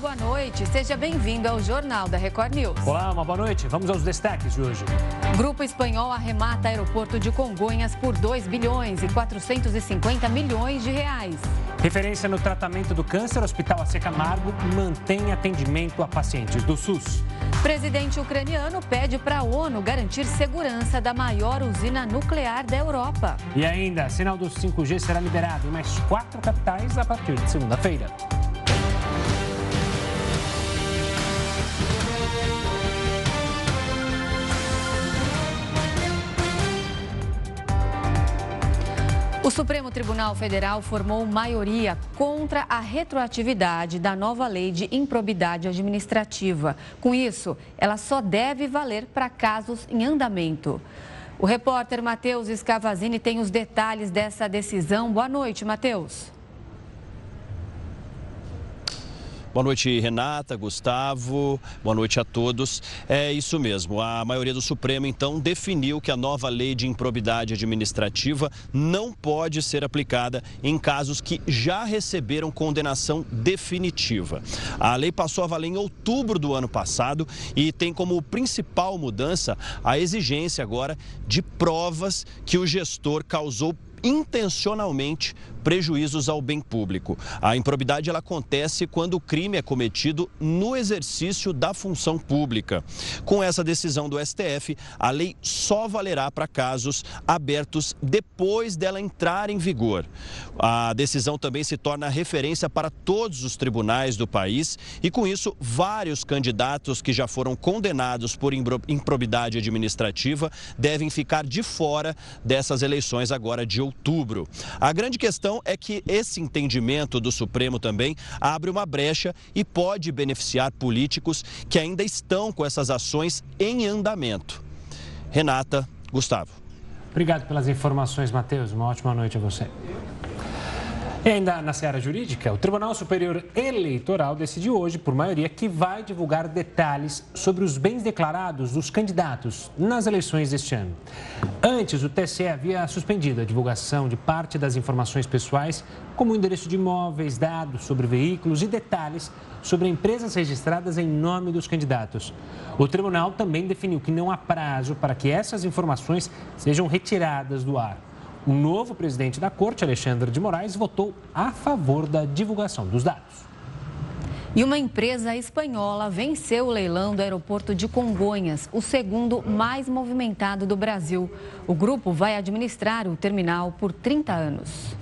boa noite. Seja bem-vindo ao Jornal da Record News. Olá, uma boa noite. Vamos aos destaques de hoje. Grupo espanhol arremata aeroporto de Congonhas por 2 bilhões e 450 milhões de reais. Referência no tratamento do câncer, Hospital AC Camargo mantém atendimento a pacientes do SUS. Presidente ucraniano pede para a ONU garantir segurança da maior usina nuclear da Europa. E ainda, sinal do 5G será liberado em mais quatro capitais a partir de segunda-feira. O Supremo Tribunal Federal formou maioria contra a retroatividade da nova lei de improbidade administrativa. Com isso, ela só deve valer para casos em andamento. O repórter Matheus Scavazini tem os detalhes dessa decisão. Boa noite, Matheus. Boa noite, Renata, Gustavo, boa noite a todos. É isso mesmo, a maioria do Supremo então definiu que a nova lei de improbidade administrativa não pode ser aplicada em casos que já receberam condenação definitiva. A lei passou a valer em outubro do ano passado e tem como principal mudança a exigência agora de provas que o gestor causou intencionalmente prejuízos ao bem público. A improbidade ela acontece quando o crime é cometido no exercício da função pública. Com essa decisão do STF, a lei só valerá para casos abertos depois dela entrar em vigor. A decisão também se torna referência para todos os tribunais do país e, com isso, vários candidatos que já foram condenados por improbidade administrativa devem ficar de fora dessas eleições agora de outubro. A grande questão questão é que esse entendimento do Supremo também abre uma brecha e pode beneficiar políticos que ainda estão com essas ações em andamento. Renata, Gustavo. Obrigado pelas informações, Matheus. Uma ótima noite a você. E ainda na seara jurídica, o Tribunal Superior Eleitoral decidiu hoje, por maioria, que vai divulgar detalhes sobre os bens declarados dos candidatos nas eleições deste ano. Antes, o TSE havia suspendido a divulgação de parte das informações pessoais, como o endereço de imóveis, dados sobre veículos e detalhes sobre empresas registradas em nome dos candidatos. O tribunal também definiu que não há prazo para que essas informações sejam retiradas do ar. O novo presidente da corte, Alexandre de Moraes, votou a favor da divulgação dos dados. E uma empresa espanhola venceu o leilão do aeroporto de Congonhas, o segundo mais movimentado do Brasil. O grupo vai administrar o terminal por 30 anos.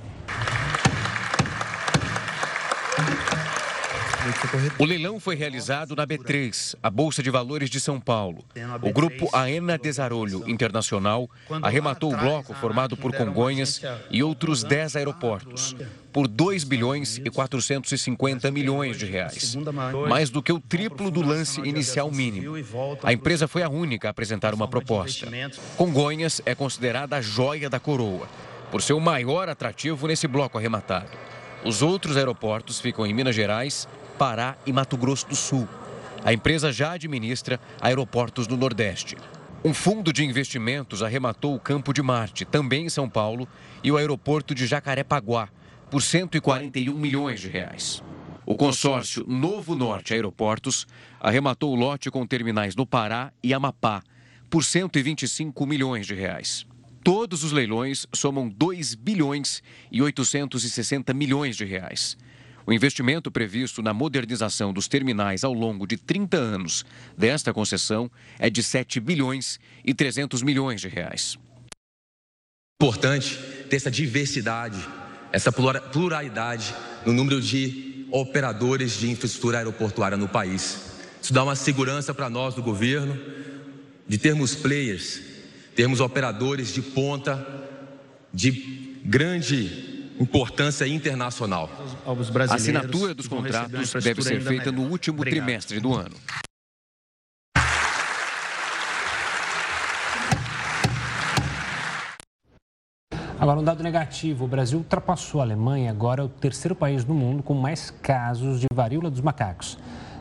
O leilão foi realizado na B3, a Bolsa de Valores de São Paulo. O grupo Aena Desarolho Internacional arrematou o bloco formado por Congonhas e outros 10 aeroportos por 2 bilhões e 450 milhões de reais, mais do que o triplo do lance inicial mínimo. A empresa foi a única a apresentar uma proposta. Congonhas é considerada a joia da coroa, por ser o maior atrativo nesse bloco arrematado. Os outros aeroportos ficam em Minas Gerais, Pará e Mato Grosso do Sul. A empresa já administra aeroportos no Nordeste. Um fundo de investimentos arrematou o Campo de Marte, também em São Paulo, e o aeroporto de Jacarepaguá, por 141 milhões de reais. O consórcio Novo Norte Aeroportos arrematou o lote com terminais no Pará e Amapá, por 125 milhões de reais. Todos os leilões somam 2 bilhões e 860 milhões de reais. O investimento previsto na modernização dos terminais ao longo de 30 anos desta concessão é de 7 bilhões e 300 milhões de reais. Importante ter essa diversidade, essa pluralidade no número de operadores de infraestrutura aeroportuária no país. Isso dá uma segurança para nós do governo de termos players, termos operadores de ponta, de grande importância internacional. A assinatura dos contratos deve ser feita no último Obrigado. trimestre do ano. Agora, um dado negativo: o Brasil ultrapassou a Alemanha, agora é o terceiro país do mundo com mais casos de varíola dos macacos.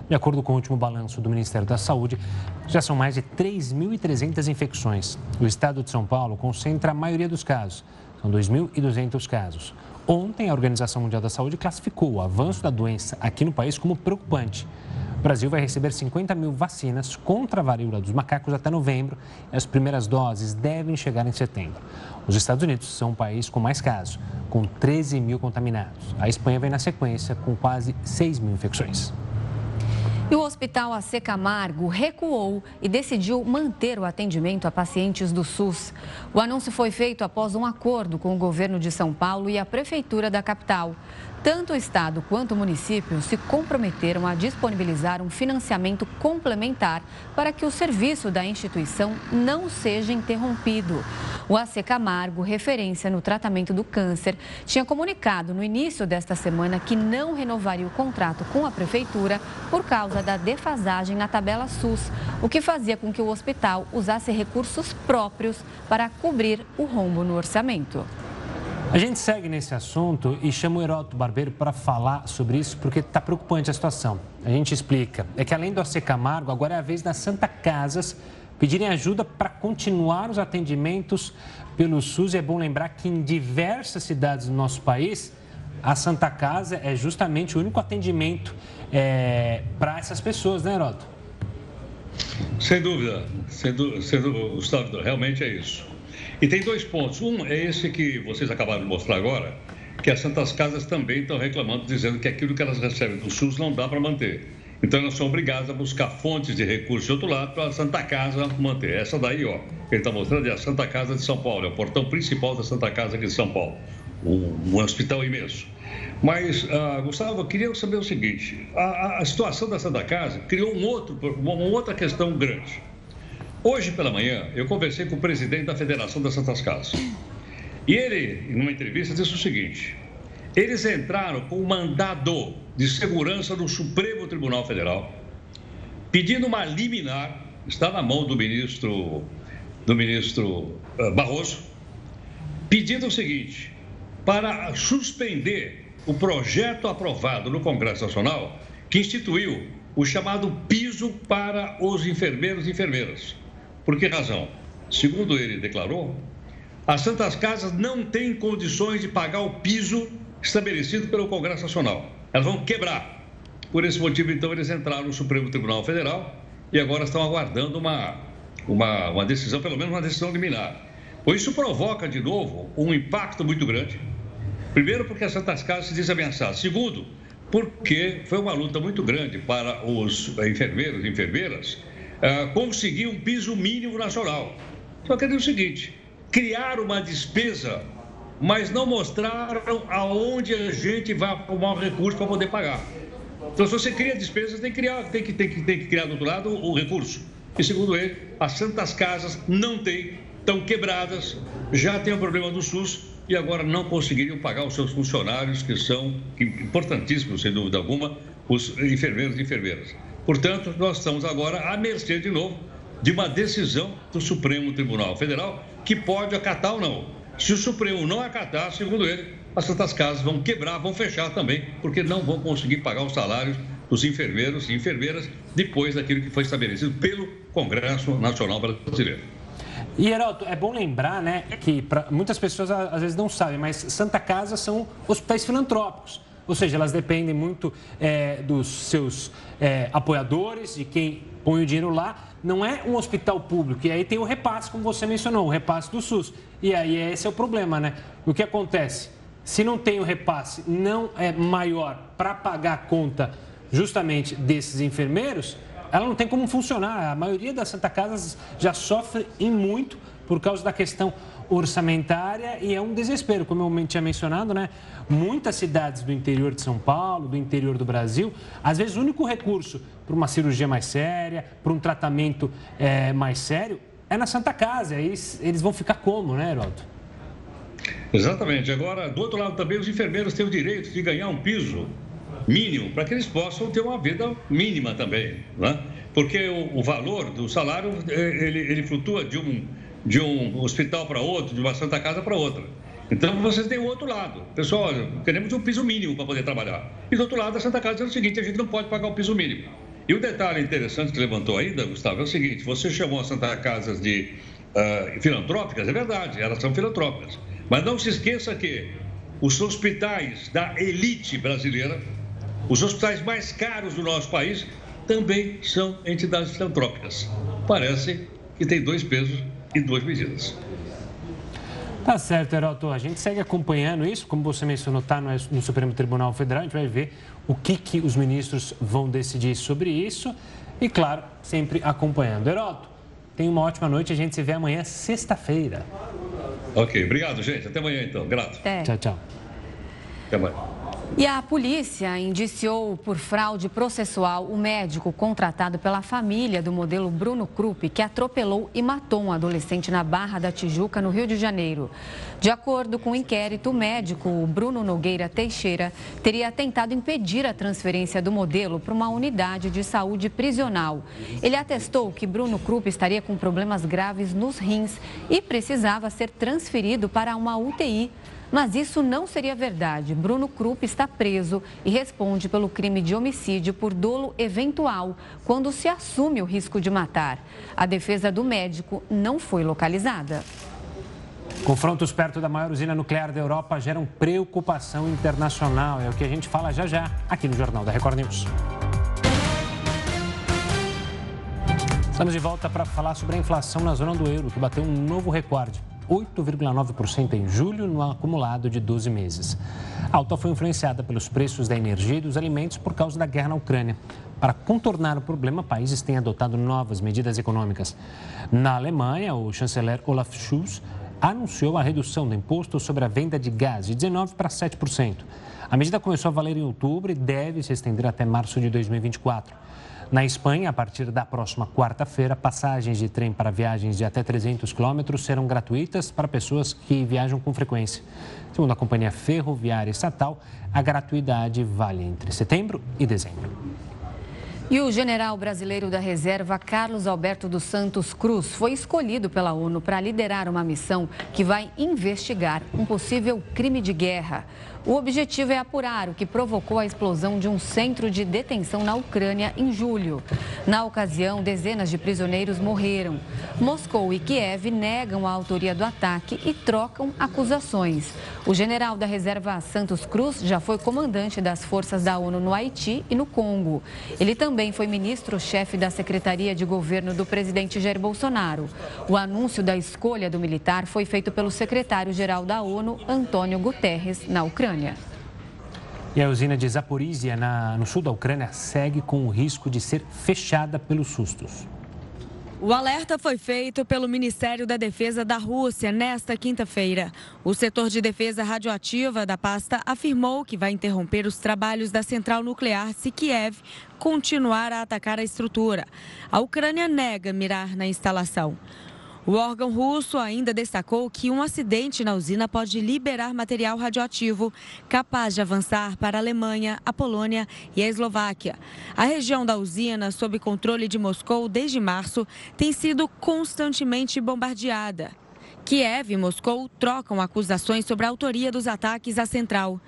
De acordo com o último balanço do Ministério da Saúde, já são mais de 3.300 infecções. O estado de São Paulo concentra a maioria dos casos, são 2.200 casos. Ontem, a Organização Mundial da Saúde classificou o avanço da doença aqui no país como preocupante. O Brasil vai receber 50 mil vacinas contra a varíola dos macacos até novembro e as primeiras doses devem chegar em setembro. Os Estados Unidos são o país com mais casos, com 13 mil contaminados. A Espanha vem na sequência com quase 6 mil infecções. E o Hospital AC Camargo recuou e decidiu manter o atendimento a pacientes do SUS. O anúncio foi feito após um acordo com o governo de São Paulo e a prefeitura da capital. Tanto o Estado quanto o município se comprometeram a disponibilizar um financiamento complementar para que o serviço da instituição não seja interrompido. O AC Camargo, referência no tratamento do câncer, tinha comunicado no início desta semana que não renovaria o contrato com a prefeitura por causa da defasagem na tabela SUS, o que fazia com que o hospital usasse recursos próprios para cobrir o rombo no orçamento. A gente segue nesse assunto e chama o Heródoto Barbeiro para falar sobre isso, porque está preocupante a situação. A gente explica. É que além do AC Camargo, agora é a vez das Santa Casas pedirem ajuda para continuar os atendimentos pelo SUS. E é bom lembrar que em diversas cidades do nosso país, a Santa Casa é justamente o único atendimento é, para essas pessoas, né, Heródoto? Sem dúvida, sem dúvida, Gustavo, realmente é isso. E tem dois pontos. Um é esse que vocês acabaram de mostrar agora, que as Santas Casas também estão reclamando, dizendo que aquilo que elas recebem do SUS não dá para manter. Então elas são obrigadas a buscar fontes de recursos de outro lado para a Santa Casa manter. Essa daí, ó, ele está mostrando é a Santa Casa de São Paulo, é o portão principal da Santa Casa aqui de São Paulo. Um, um hospital imenso. Mas, uh, Gustavo, eu queria saber o seguinte: a, a, situação da Santa Casa criou um outro, uma outra questão grande. Hoje pela manhã, eu conversei com o presidente da Federação das Santas Casas. E ele, numa entrevista, disse o seguinte: eles entraram com um mandado de segurança do Supremo Tribunal Federal, pedindo uma liminar, está na mão do ministro, do ministro eh, Barroso, pedindo o seguinte: para suspender o projeto aprovado no Congresso Nacional que instituiu o chamado piso para os enfermeiros e enfermeiras. Por que razão? Segundo ele declarou, as Santas Casas não têm condições de pagar o piso estabelecido pelo Congresso Nacional. Elas vão quebrar. Por esse motivo, então, eles entraram no Supremo Tribunal Federal e agora estão aguardando uma, uma, uma decisão, pelo menos uma decisão liminar. Pois isso provoca, de novo, um impacto muito grande. Primeiro, porque as Santas Casas se dizem ameaçadas. Segundo, porque foi uma luta muito grande para os enfermeiros e enfermeiras uh, conseguir um piso mínimo nacional. Só que é o seguinte: criar uma despesa, mas não mostraram aonde a gente vai arrumar o recurso para poder pagar. Então, se você cria despesas, tem que criar, tem que, tem que, tem que criar do outro lado o recurso. E segundo ele, as santas casas não têm, estão quebradas, já tem o problema do SUS e agora não conseguiriam pagar os seus funcionários, que são importantíssimos, sem dúvida alguma, os enfermeiros e enfermeiras. Portanto, nós estamos agora à mercê, de novo, de uma decisão do Supremo Tribunal Federal que pode acatar ou não. Se o Supremo não acatar, segundo ele, as Santas Casas vão quebrar, vão fechar também, porque não vão conseguir pagar os salários dos enfermeiros e enfermeiras depois daquilo que foi estabelecido pelo Congresso Nacional Brasileiro. E, Heraldo, é bom lembrar né, que pra, muitas pessoas às vezes não sabem, mas Santa Casa são hospitais filantrópicos. Ou seja, elas dependem muito é, dos seus é, apoiadores, de quem põe o dinheiro lá. Não é um hospital público. E aí tem o repasse, como você mencionou, o repasse do SUS. E aí esse é o problema, né? O que acontece? Se não tem o repasse, não é maior para pagar a conta justamente desses enfermeiros, ela não tem como funcionar. A maioria das Santa Casas já sofre em muito por causa da questão orçamentária e é um desespero, como eu tinha mencionado, né? Muitas cidades do interior de São Paulo, do interior do Brasil, às vezes o único recurso para uma cirurgia mais séria, para um tratamento é, mais sério, é na Santa Casa. Aí eles vão ficar como, né, Heroto? Exatamente. Agora, do outro lado também, os enfermeiros têm o direito de ganhar um piso mínimo para que eles possam ter uma vida mínima também, né? Porque o, o valor do salário é, ele, ele flutua de um de um hospital para outro, de uma Santa Casa para outra. Então vocês têm o outro lado. Pessoal, queremos um piso mínimo para poder trabalhar. E do outro lado, a Santa Casa diz o seguinte: a gente não pode pagar o piso mínimo. E o detalhe interessante que levantou ainda, Gustavo, é o seguinte: você chamou as Santa Casas de uh, filantrópicas, é verdade, elas são filantrópicas. Mas não se esqueça que os hospitais da elite brasileira, os hospitais mais caros do nosso país, também são entidades filantrópicas. Parece que tem dois pesos e duas medidas. Tá certo, Heroto. A gente segue acompanhando isso. Como você mencionou, está no Supremo Tribunal Federal. A gente vai ver o que, que os ministros vão decidir sobre isso. E, claro, sempre acompanhando. Heroto, tenha uma ótima noite. A gente se vê amanhã, sexta-feira. Ok, obrigado, gente. Até amanhã, então. Grato. Até. Tchau, tchau. Até amanhã. E a polícia indiciou por fraude processual o médico contratado pela família do modelo Bruno Krupp, que atropelou e matou um adolescente na Barra da Tijuca, no Rio de Janeiro. De acordo com o inquérito, o médico Bruno Nogueira Teixeira teria tentado impedir a transferência do modelo para uma unidade de saúde prisional. Ele atestou que Bruno Krupp estaria com problemas graves nos rins e precisava ser transferido para uma UTI. Mas isso não seria verdade. Bruno Krupp está preso e responde pelo crime de homicídio por dolo eventual, quando se assume o risco de matar. A defesa do médico não foi localizada. Confrontos perto da maior usina nuclear da Europa geram preocupação internacional. É o que a gente fala já já aqui no Jornal da Record News. Estamos de volta para falar sobre a inflação na zona do euro, que bateu um novo recorde. 8,9% em julho, no acumulado de 12 meses. A alta foi influenciada pelos preços da energia e dos alimentos por causa da guerra na Ucrânia. Para contornar o problema, países têm adotado novas medidas econômicas. Na Alemanha, o chanceler Olaf Scholz anunciou a redução do imposto sobre a venda de gás de 19% para 7%. A medida começou a valer em outubro e deve se estender até março de 2024. Na Espanha, a partir da próxima quarta-feira, passagens de trem para viagens de até 300 quilômetros serão gratuitas para pessoas que viajam com frequência. Segundo a companhia ferroviária estatal, a gratuidade vale entre setembro e dezembro. E o general brasileiro da reserva, Carlos Alberto dos Santos Cruz, foi escolhido pela ONU para liderar uma missão que vai investigar um possível crime de guerra. O objetivo é apurar o que provocou a explosão de um centro de detenção na Ucrânia em julho. Na ocasião, dezenas de prisioneiros morreram. Moscou e Kiev negam a autoria do ataque e trocam acusações. O general da reserva Santos Cruz já foi comandante das forças da ONU no Haiti e no Congo. Ele também foi ministro-chefe da Secretaria de Governo do presidente Jair Bolsonaro. O anúncio da escolha do militar foi feito pelo secretário-geral da ONU, Antônio Guterres, na Ucrânia. Ucrânia. E a usina de Zaporizhia, no sul da Ucrânia, segue com o risco de ser fechada pelos sustos. O alerta foi feito pelo Ministério da Defesa da Rússia nesta quinta-feira. O setor de defesa radioativa da pasta afirmou que vai interromper os trabalhos da central nuclear se Kiev continuar a atacar a estrutura. A Ucrânia nega mirar na instalação. O órgão russo ainda destacou que um acidente na usina pode liberar material radioativo capaz de avançar para a Alemanha, a Polônia e a Eslováquia. A região da usina, sob controle de Moscou desde março, tem sido constantemente bombardeada. Kiev e Moscou trocam acusações sobre a autoria dos ataques à central.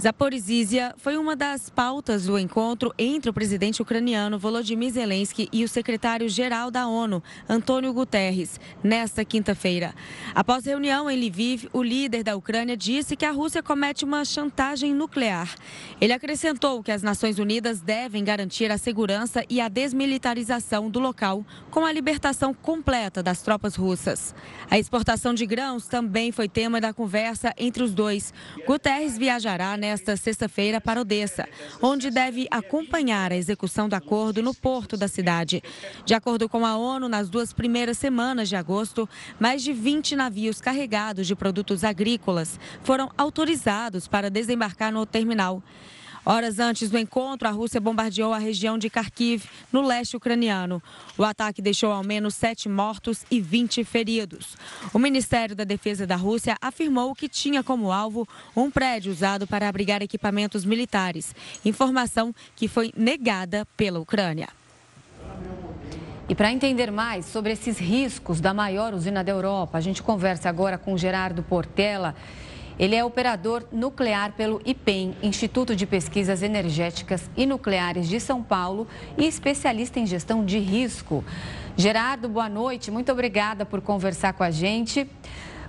Zaporizhia foi uma das pautas do encontro entre o presidente ucraniano Volodymyr Zelensky e o secretário-geral da ONU, Antônio Guterres, nesta quinta-feira. Após reunião em Lviv, o líder da Ucrânia disse que a Rússia comete uma chantagem nuclear. Ele acrescentou que as Nações Unidas devem garantir a segurança e a desmilitarização do local com a libertação completa das tropas russas. A exportação de grãos também foi tema da conversa entre os dois. Guterres viajará nesta sexta-feira para Odessa, onde deve acompanhar a execução do acordo no porto da cidade. De acordo com a ONU, nas duas primeiras semanas de agosto, mais de 20 navios carregados de produtos agrícolas foram autorizados para desembarcar no terminal. Horas antes do encontro, a Rússia bombardeou a região de Kharkiv, no leste ucraniano. O ataque deixou ao menos sete mortos e 20 feridos. O Ministério da Defesa da Rússia afirmou que tinha como alvo um prédio usado para abrigar equipamentos militares, informação que foi negada pela Ucrânia. E para entender mais sobre esses riscos da maior usina da Europa, a gente conversa agora com Gerardo Portela. Ele é operador nuclear pelo IPEM, Instituto de Pesquisas Energéticas e Nucleares de São Paulo, e especialista em gestão de risco. Gerardo, boa noite. Muito obrigada por conversar com a gente.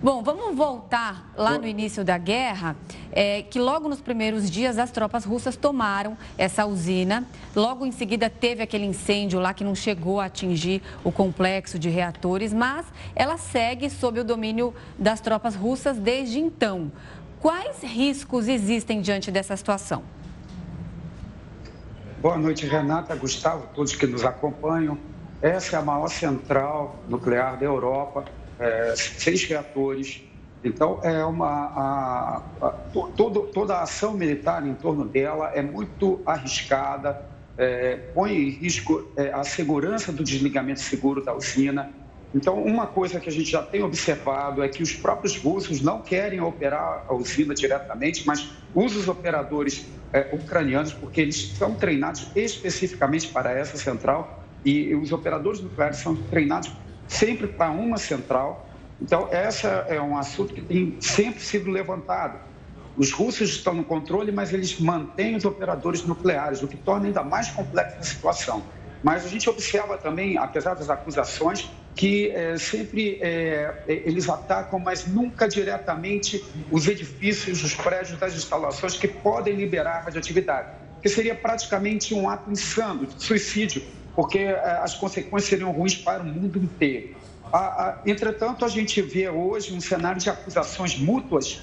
Bom, vamos voltar lá no início da guerra, é, que logo nos primeiros dias as tropas russas tomaram essa usina. Logo em seguida teve aquele incêndio lá que não chegou a atingir o complexo de reatores, mas ela segue sob o domínio das tropas russas desde então. Quais riscos existem diante dessa situação? Boa noite, Renata, Gustavo, todos que nos acompanham. Essa é a maior central nuclear da Europa, é, seis reatores. Então, é uma, a, a, todo, toda a ação militar em torno dela é muito arriscada, é, põe em risco é, a segurança do desligamento seguro da usina. Então, uma coisa que a gente já tem observado é que os próprios russos não querem operar a usina diretamente, mas usam os operadores é, ucranianos, porque eles são treinados especificamente para essa central e os operadores nucleares são treinados sempre para uma central. Então, esse é um assunto que tem sempre sido levantado. Os russos estão no controle, mas eles mantêm os operadores nucleares, o que torna ainda mais complexa a situação. Mas a gente observa também, apesar das acusações, que é, sempre é, eles atacam, mas nunca diretamente os edifícios, os prédios das instalações que podem liberar radioatividade, que seria praticamente um ato insano, suicídio, porque é, as consequências seriam ruins para o mundo inteiro. Entretanto, a gente vê hoje um cenário de acusações mútuas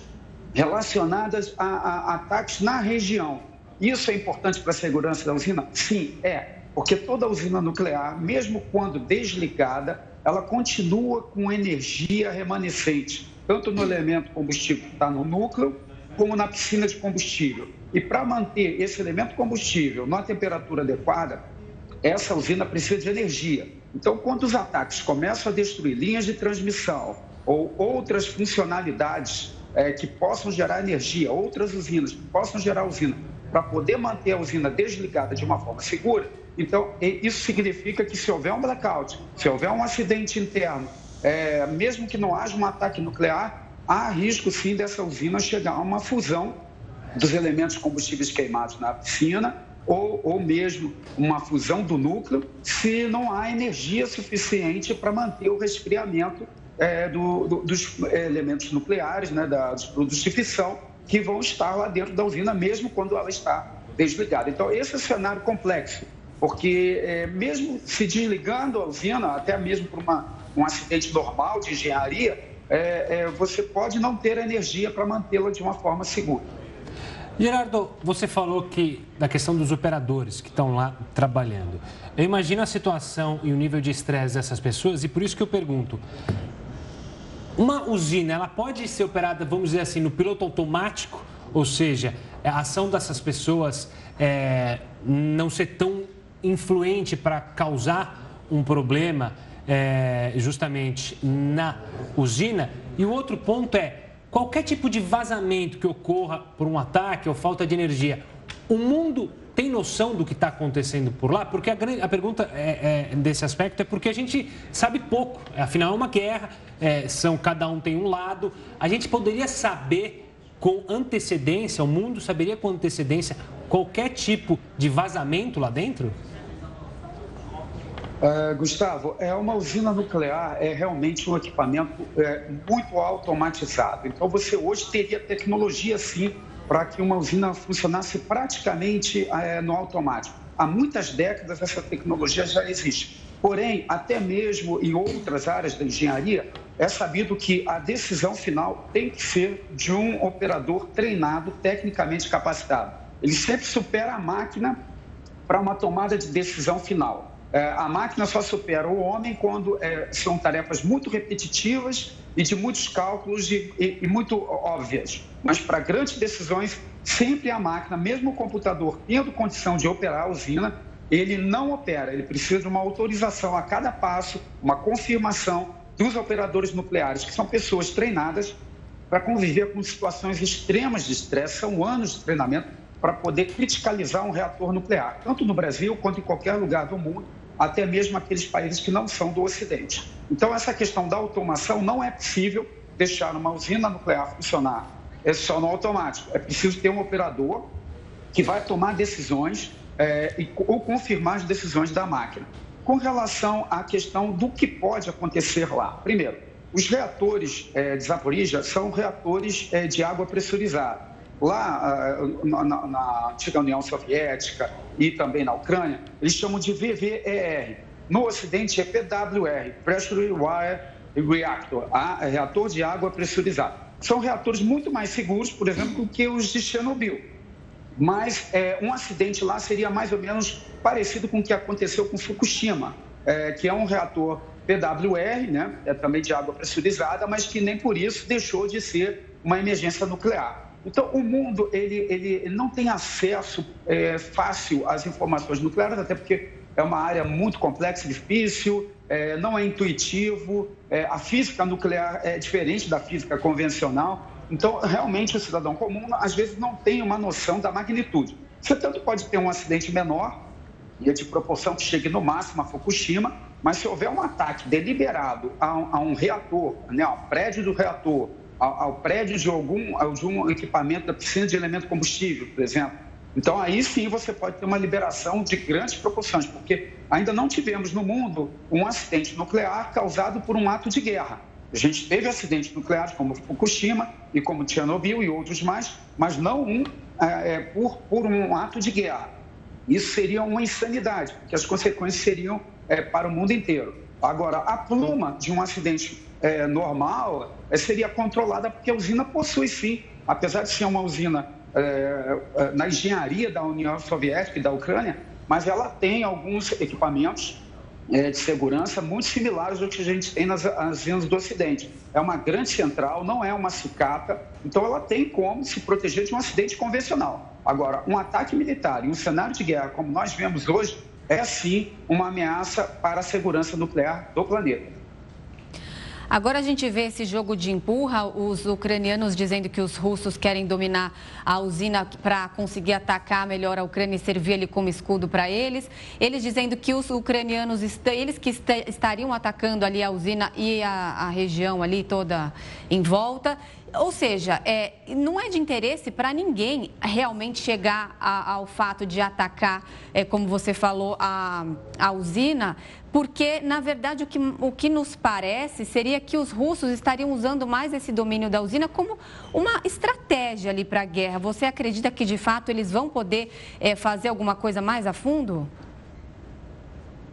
relacionadas a, a ataques na região. Isso é importante para a segurança da usina? Sim, é. Porque toda usina nuclear, mesmo quando desligada, ela continua com energia remanescente, tanto no elemento combustível que está no núcleo, como na piscina de combustível. E para manter esse elemento combustível na temperatura adequada, essa usina precisa de energia. Então, quando os ataques começam a destruir linhas de transmissão ou outras funcionalidades é, que possam gerar energia, outras usinas que possam gerar usina, para poder manter a usina desligada de uma forma segura, então isso significa que se houver um blackout, se houver um acidente interno, é, mesmo que não haja um ataque nuclear, há risco sim dessa usina chegar a uma fusão dos elementos combustíveis queimados na piscina ou, ou mesmo uma fusão do núcleo, se não há energia suficiente para manter o resfriamento é, do, do, dos elementos nucleares, né, da, dos produtos de fissão, que vão estar lá dentro da usina, mesmo quando ela está desligada. Então, esse é o cenário complexo, porque é, mesmo se desligando a usina, até mesmo por uma, um acidente normal de engenharia, é, é você pode não ter energia para mantê-la de uma forma segura. Gerardo, você falou que da questão dos operadores que estão lá trabalhando. Eu imagino a situação e o nível de estresse dessas pessoas e por isso que eu pergunto: uma usina, ela pode ser operada, vamos dizer assim, no piloto automático, ou seja, a ação dessas pessoas é, não ser tão influente para causar um problema é, justamente na usina. E o outro ponto é qualquer tipo de vazamento que ocorra por um ataque ou falta de energia, o mundo tem noção do que está acontecendo por lá? Porque a, a pergunta é, é, desse aspecto é porque a gente sabe pouco. Afinal, é uma guerra, é, são cada um tem um lado. A gente poderia saber com antecedência, o mundo saberia com antecedência qualquer tipo de vazamento lá dentro? Uh, Gustavo, é uma usina nuclear, é realmente um equipamento é, muito automatizado. Então, você hoje teria tecnologia, sim, para que uma usina funcionasse praticamente é, no automático. Há muitas décadas essa tecnologia já existe. Porém, até mesmo em outras áreas da engenharia, é sabido que a decisão final tem que ser de um operador treinado, tecnicamente capacitado. Ele sempre supera a máquina para uma tomada de decisão final. É, a máquina só supera o homem quando é, são tarefas muito repetitivas e de muitos cálculos e, e, e muito óbvias. Mas para grandes decisões, sempre a máquina, mesmo o computador tendo condição de operar a usina, ele não opera, ele precisa de uma autorização a cada passo, uma confirmação dos operadores nucleares, que são pessoas treinadas para conviver com situações extremas de estresse, são anos de treinamento para poder criticalizar um reator nuclear, tanto no Brasil quanto em qualquer lugar do mundo até mesmo aqueles países que não são do Ocidente. Então, essa questão da automação não é possível deixar uma usina nuclear funcionar é só no automático. É preciso ter um operador que vai tomar decisões é, e, ou confirmar as decisões da máquina. Com relação à questão do que pode acontecer lá. Primeiro, os reatores é, de Zaporizhia são reatores é, de água pressurizada. Lá na, na, na antiga União Soviética e também na Ucrânia, eles chamam de VVER. No Ocidente é PWR, Pressure Wire Reactor, reator de água pressurizada. São reatores muito mais seguros, por exemplo, que os de Chernobyl. Mas é, um acidente lá seria mais ou menos parecido com o que aconteceu com Fukushima, é, que é um reator PWR, né? é também de água pressurizada, mas que nem por isso deixou de ser uma emergência nuclear. Então, o mundo ele, ele não tem acesso é, fácil às informações nucleares, até porque é uma área muito complexa, difícil, é, não é intuitivo, é, a física nuclear é diferente da física convencional. Então, realmente, o cidadão comum, às vezes, não tem uma noção da magnitude. Você tanto pode ter um acidente menor, e é de proporção que chegue no máximo a Fukushima, mas se houver um ataque deliberado a, a um reator, né, ao prédio do reator, ao, ao prédio de algum, algum equipamento da piscina de elemento combustível, por exemplo, então aí sim você pode ter uma liberação de grandes proporções, porque ainda não tivemos no mundo um acidente nuclear causado por um ato de guerra. A gente teve acidentes nucleares como Fukushima e como Chernobyl e outros mais, mas não um é, é por, por um ato de guerra. Isso seria uma insanidade, porque as consequências seriam é, para o mundo inteiro. Agora, a pluma de um acidente é, normal seria controlada porque a usina possui sim, apesar de ser uma usina é, é, na engenharia da União Soviética e da Ucrânia, mas ela tem alguns equipamentos é, de segurança muito similares ao que a gente tem nas usinas do Ocidente. É uma grande central, não é uma sucata, então ela tem como se proteger de um acidente convencional. Agora, um ataque militar e um cenário de guerra como nós vemos hoje é sim uma ameaça para a segurança nuclear do planeta. Agora a gente vê esse jogo de empurra, os ucranianos dizendo que os russos querem dominar a usina para conseguir atacar melhor a Ucrânia e servir ali como escudo para eles. Eles dizendo que os ucranianos, eles que estariam atacando ali a usina e a, a região ali toda em volta. Ou seja, é, não é de interesse para ninguém realmente chegar a, ao fato de atacar, é, como você falou, a, a usina, porque, na verdade, o que, o que nos parece seria que os russos estariam usando mais esse domínio da usina como uma estratégia ali para a guerra. Você acredita que, de fato, eles vão poder é, fazer alguma coisa mais a fundo?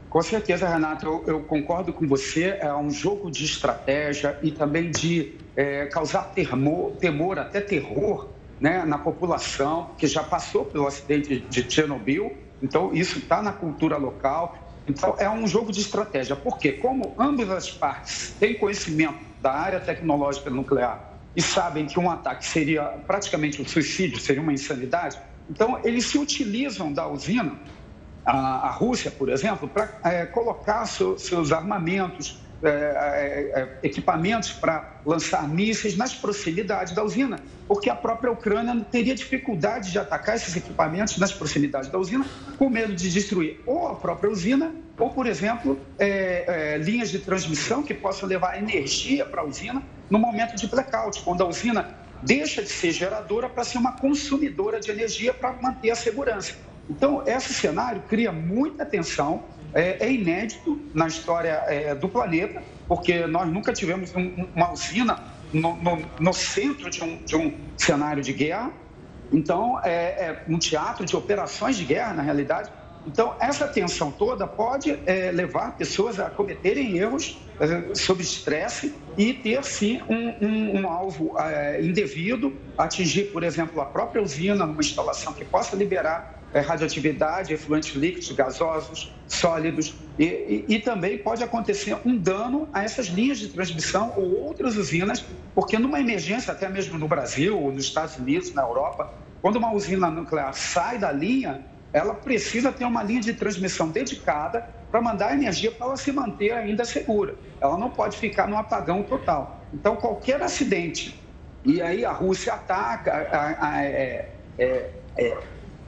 Com certeza, Renato, eu, eu, concordo com você. É um jogo de estratégia e também de é, causar temor, até terror né, na população, que já passou pelo acidente de Chernobyl. Então, isso está na cultura local. Então, é um jogo de estratégia. Porque, como ambas as partes têm conhecimento da área tecnológica nuclear e sabem que um ataque seria praticamente um suicídio, seria uma insanidade, então eles se utilizam da usina a, Rússia, por exemplo, para é, colocar seu, seus armamentos, é, é, é, equipamentos para lançar mísseis nas proximidades da usina, porque a própria Ucrânia teria dificuldade de atacar esses equipamentos nas proximidades da usina, com medo de destruir ou a própria usina, ou, por exemplo, é, linhas de transmissão que possam levar energia para a usina no momento de blackout, quando a usina deixa de ser geradora para ser uma consumidora de energia para manter a segurança. Então, esse cenário cria muita tensão, é, é inédito na história é, do planeta, porque nós nunca tivemos um, uma usina no, no, no centro de um, de um, cenário de guerra. Então, é, é, um teatro de operações de guerra, na realidade. Então, essa tensão toda pode é, levar pessoas a cometerem erros é, sob estresse e ter, sim, um, um, um alvo é, indevido, atingir, por exemplo, a própria usina, numa instalação que possa liberar radioatividade, efluentes líquidos, gasosos, sólidos, e, e, e, também pode acontecer um dano a essas linhas de transmissão ou outras usinas, porque numa emergência, até mesmo no Brasil, ou nos Estados Unidos, na Europa, quando uma usina nuclear sai da linha, ela precisa ter uma linha de transmissão dedicada para mandar energia para ela se manter ainda segura. Ela não pode ficar no apagão total. Então, qualquer acidente, e aí a Rússia ataca, a, a, a, é, é, é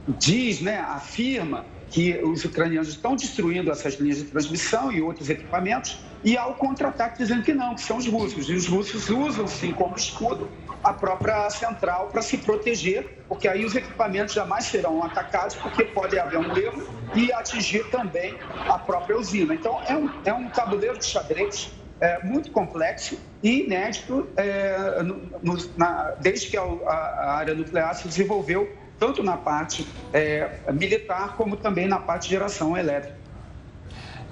diz, né, afirma que os ucranianos estão destruindo essas linhas de transmissão e outros equipamentos, e há o contra-ataque dizendo que não, que são os russos. E os russos usam, sim, como escudo a própria central para se proteger, porque aí os equipamentos jamais serão atacados, porque pode haver um erro e atingir também a própria usina. Então, é um, é um tabuleiro de xadrez é, muito complexo e inédito é, no, na, desde que a, a, área nuclear se desenvolveu, tanto na parte é, militar como também na parte de geração elétrica.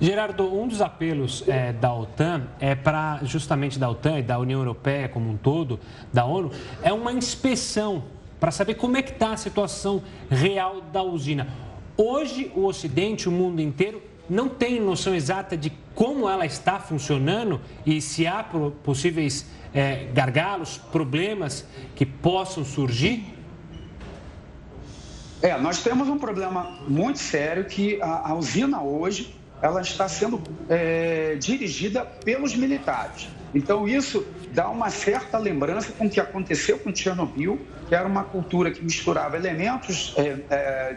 Gerardo, um dos apelos é, da OTAN é para, justamente da OTAN e da União Europeia como um todo, da ONU, é uma inspeção para saber como é que está a situação real da usina. Hoje, o Ocidente, o mundo inteiro, não tem noção exata de como ela está funcionando e se há possíveis é, gargalos, problemas que possam surgir? É, nós temos um problema muito sério que a, a usina hoje ela está sendo é, dirigida pelos militares. Então isso dá uma certa lembrança com o que aconteceu com Chernobyl, que era uma cultura que misturava elementos é, é,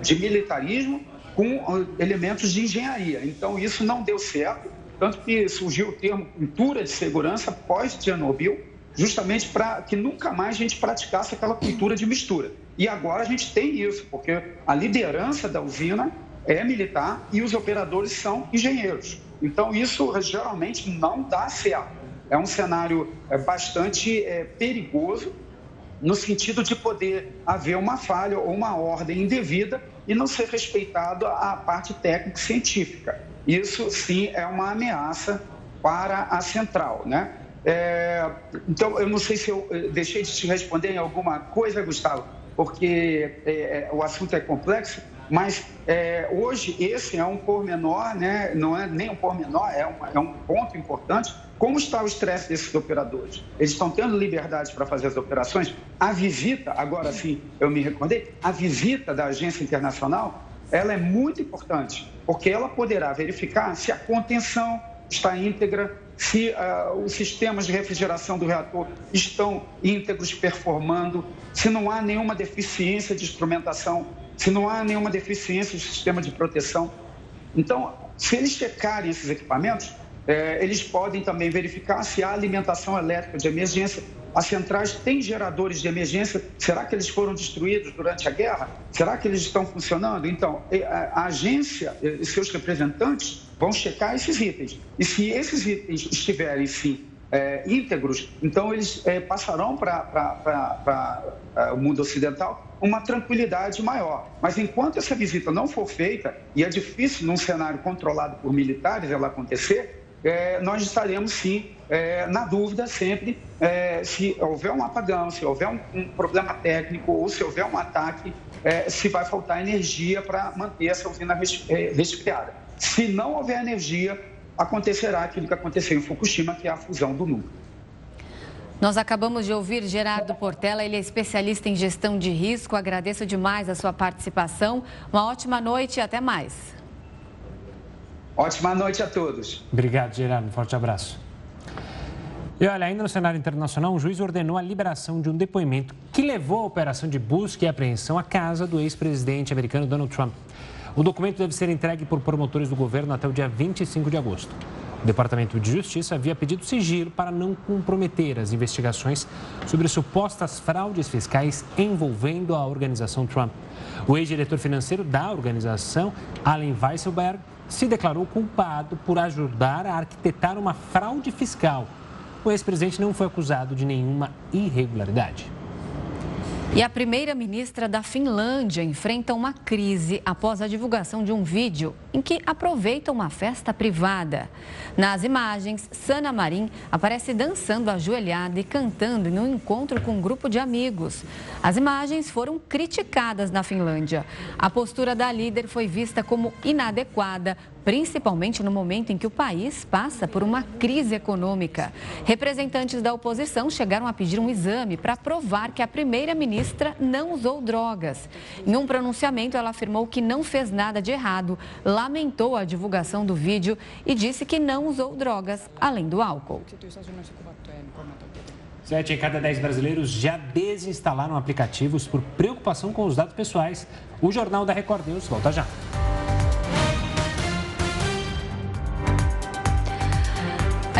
de militarismo com elementos de engenharia. Então, isso não deu certo, tanto que surgiu o termo cultura de segurança pós-Chernobyl, justamente para que nunca mais a gente praticasse aquela cultura de mistura. E agora a gente tem isso, porque a liderança da usina é militar e os operadores são engenheiros. Então, isso geralmente não dá certo. É um cenário é, bastante é, perigoso no sentido de poder haver uma falha ou uma ordem indevida e não ser respeitado a parte técnica científica. Isso sim é uma ameaça para a central, né? É, então, eu não sei se eu deixei de te responder em alguma coisa, Gustavo, porque é, o assunto é complexo, mas é, hoje esse é um pormenor, né? não é nem um pormenor, é, uma, é um ponto importante. Como está o estresse desses operadores? Eles estão tendo liberdade para fazer as operações? A visita, agora sim eu me recordei, a visita da agência internacional, ela é muito importante, porque ela poderá verificar se a contenção está íntegra, se uh, os sistemas de refrigeração do reator estão íntegros, performando, se não há nenhuma deficiência de instrumentação se não há nenhuma deficiência do sistema de proteção. Então, se eles checarem esses equipamentos, é, eles podem também verificar se há alimentação elétrica de emergência. As centrais têm geradores de emergência. Será que eles foram destruídos durante a guerra? Será que eles estão funcionando? Então, a agência e seus representantes vão checar esses itens. E se esses itens estiverem, sim, é, íntegros, então eles é, passarão para o mundo ocidental uma tranquilidade maior. Mas enquanto essa visita não for feita, e é difícil num cenário controlado por militares ela acontecer, é, nós estaremos sim é, na dúvida sempre é, se houver um apagão, se houver um, um, problema técnico ou se houver um ataque, é, se vai faltar energia para manter essa usina é, resfriada. Se não houver energia, acontecerá aquilo que aconteceu em Fukushima, que é a fusão do núcleo. Nós acabamos de ouvir Gerardo Portela, ele é especialista em gestão de risco. Agradeço demais a sua participação. Uma ótima noite e até mais. Ótima noite a todos. Obrigado, Gerardo. Um forte abraço. E olha, ainda no cenário internacional, um juiz ordenou a liberação de um depoimento que levou à operação de busca e apreensão à casa do ex-presidente americano Donald Trump. O documento deve ser entregue por promotores do governo até o dia 25 de agosto. O Departamento de Justiça havia pedido sigilo para não comprometer as investigações sobre supostas fraudes fiscais envolvendo a organização Trump. O ex-diretor financeiro da organização, Allen Weisselberg, se declarou culpado por ajudar a arquitetar uma fraude fiscal. O ex-presidente não foi acusado de nenhuma irregularidade. E a primeira-ministra da Finlândia enfrenta uma crise após a divulgação de um vídeo em que aproveita uma festa privada. Nas imagens, Sana Marin aparece dançando ajoelhada e cantando em um encontro com um grupo de amigos. As imagens foram criticadas na Finlândia. A postura da líder foi vista como inadequada principalmente no momento em que o país passa por uma crise econômica. Representantes da oposição chegaram a pedir um exame para provar que a primeira-ministra não usou drogas. Em um pronunciamento, ela afirmou que não fez nada de errado, lamentou a divulgação do vídeo e disse que não usou drogas, além do álcool. Sete em cada dez brasileiros já desinstalaram aplicativos por preocupação com os dados pessoais. O Jornal da Record News volta já.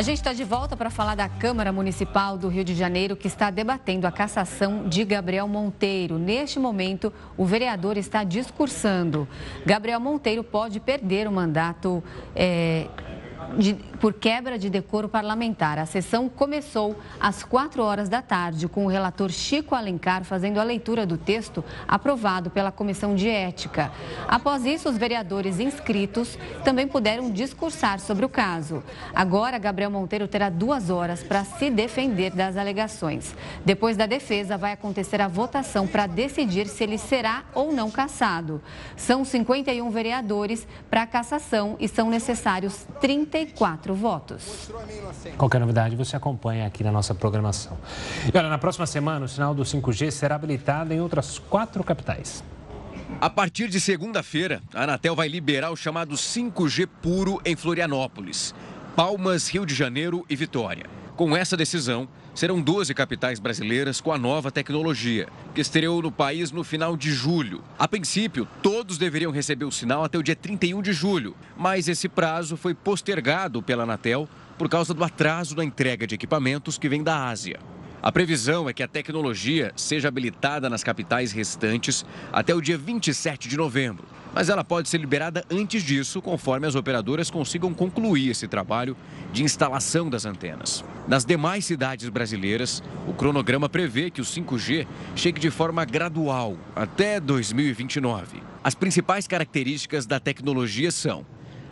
A gente está de volta para falar da Câmara Municipal do Rio de Janeiro, que está debatendo a cassação de Gabriel Monteiro. Neste momento, o vereador está discursando. Gabriel Monteiro pode perder o mandato. É, de, por quebra de decoro parlamentar. A sessão começou às 4 horas da tarde, com o relator Chico Alencar fazendo a leitura do texto aprovado pela Comissão de Ética. Após isso, os vereadores inscritos também puderam discursar sobre o caso. Agora, Gabriel Monteiro terá duas horas para se defender das alegações. Depois da defesa, vai acontecer a votação para decidir se ele será ou não cassado. São 51 vereadores para a cassação e são necessários 34 votos. Qualquer novidade você acompanha aqui na nossa programação. E olha, na próxima semana, o sinal do 5G será habilitado em outras quatro capitais. A partir de segunda-feira, a Anatel vai liberar o chamado 5G puro em Florianópolis, Palmas, Rio de Janeiro e Vitória. Com essa decisão, serão 12 capitais brasileiras com a nova tecnologia, que estreou no país no final de julho. A princípio, todos deveriam receber o sinal até o dia 31 de julho, mas esse prazo foi postergado pela Anatel por causa do atraso na entrega de equipamentos que vem da Ásia. A previsão é que a tecnologia seja habilitada nas capitais restantes até o dia 27 de novembro. Mas ela pode ser liberada antes disso, conforme as operadoras consigam concluir esse trabalho de instalação das antenas. Nas demais cidades brasileiras, o cronograma prevê que o 5G chegue de forma gradual até 2029. As principais características da tecnologia são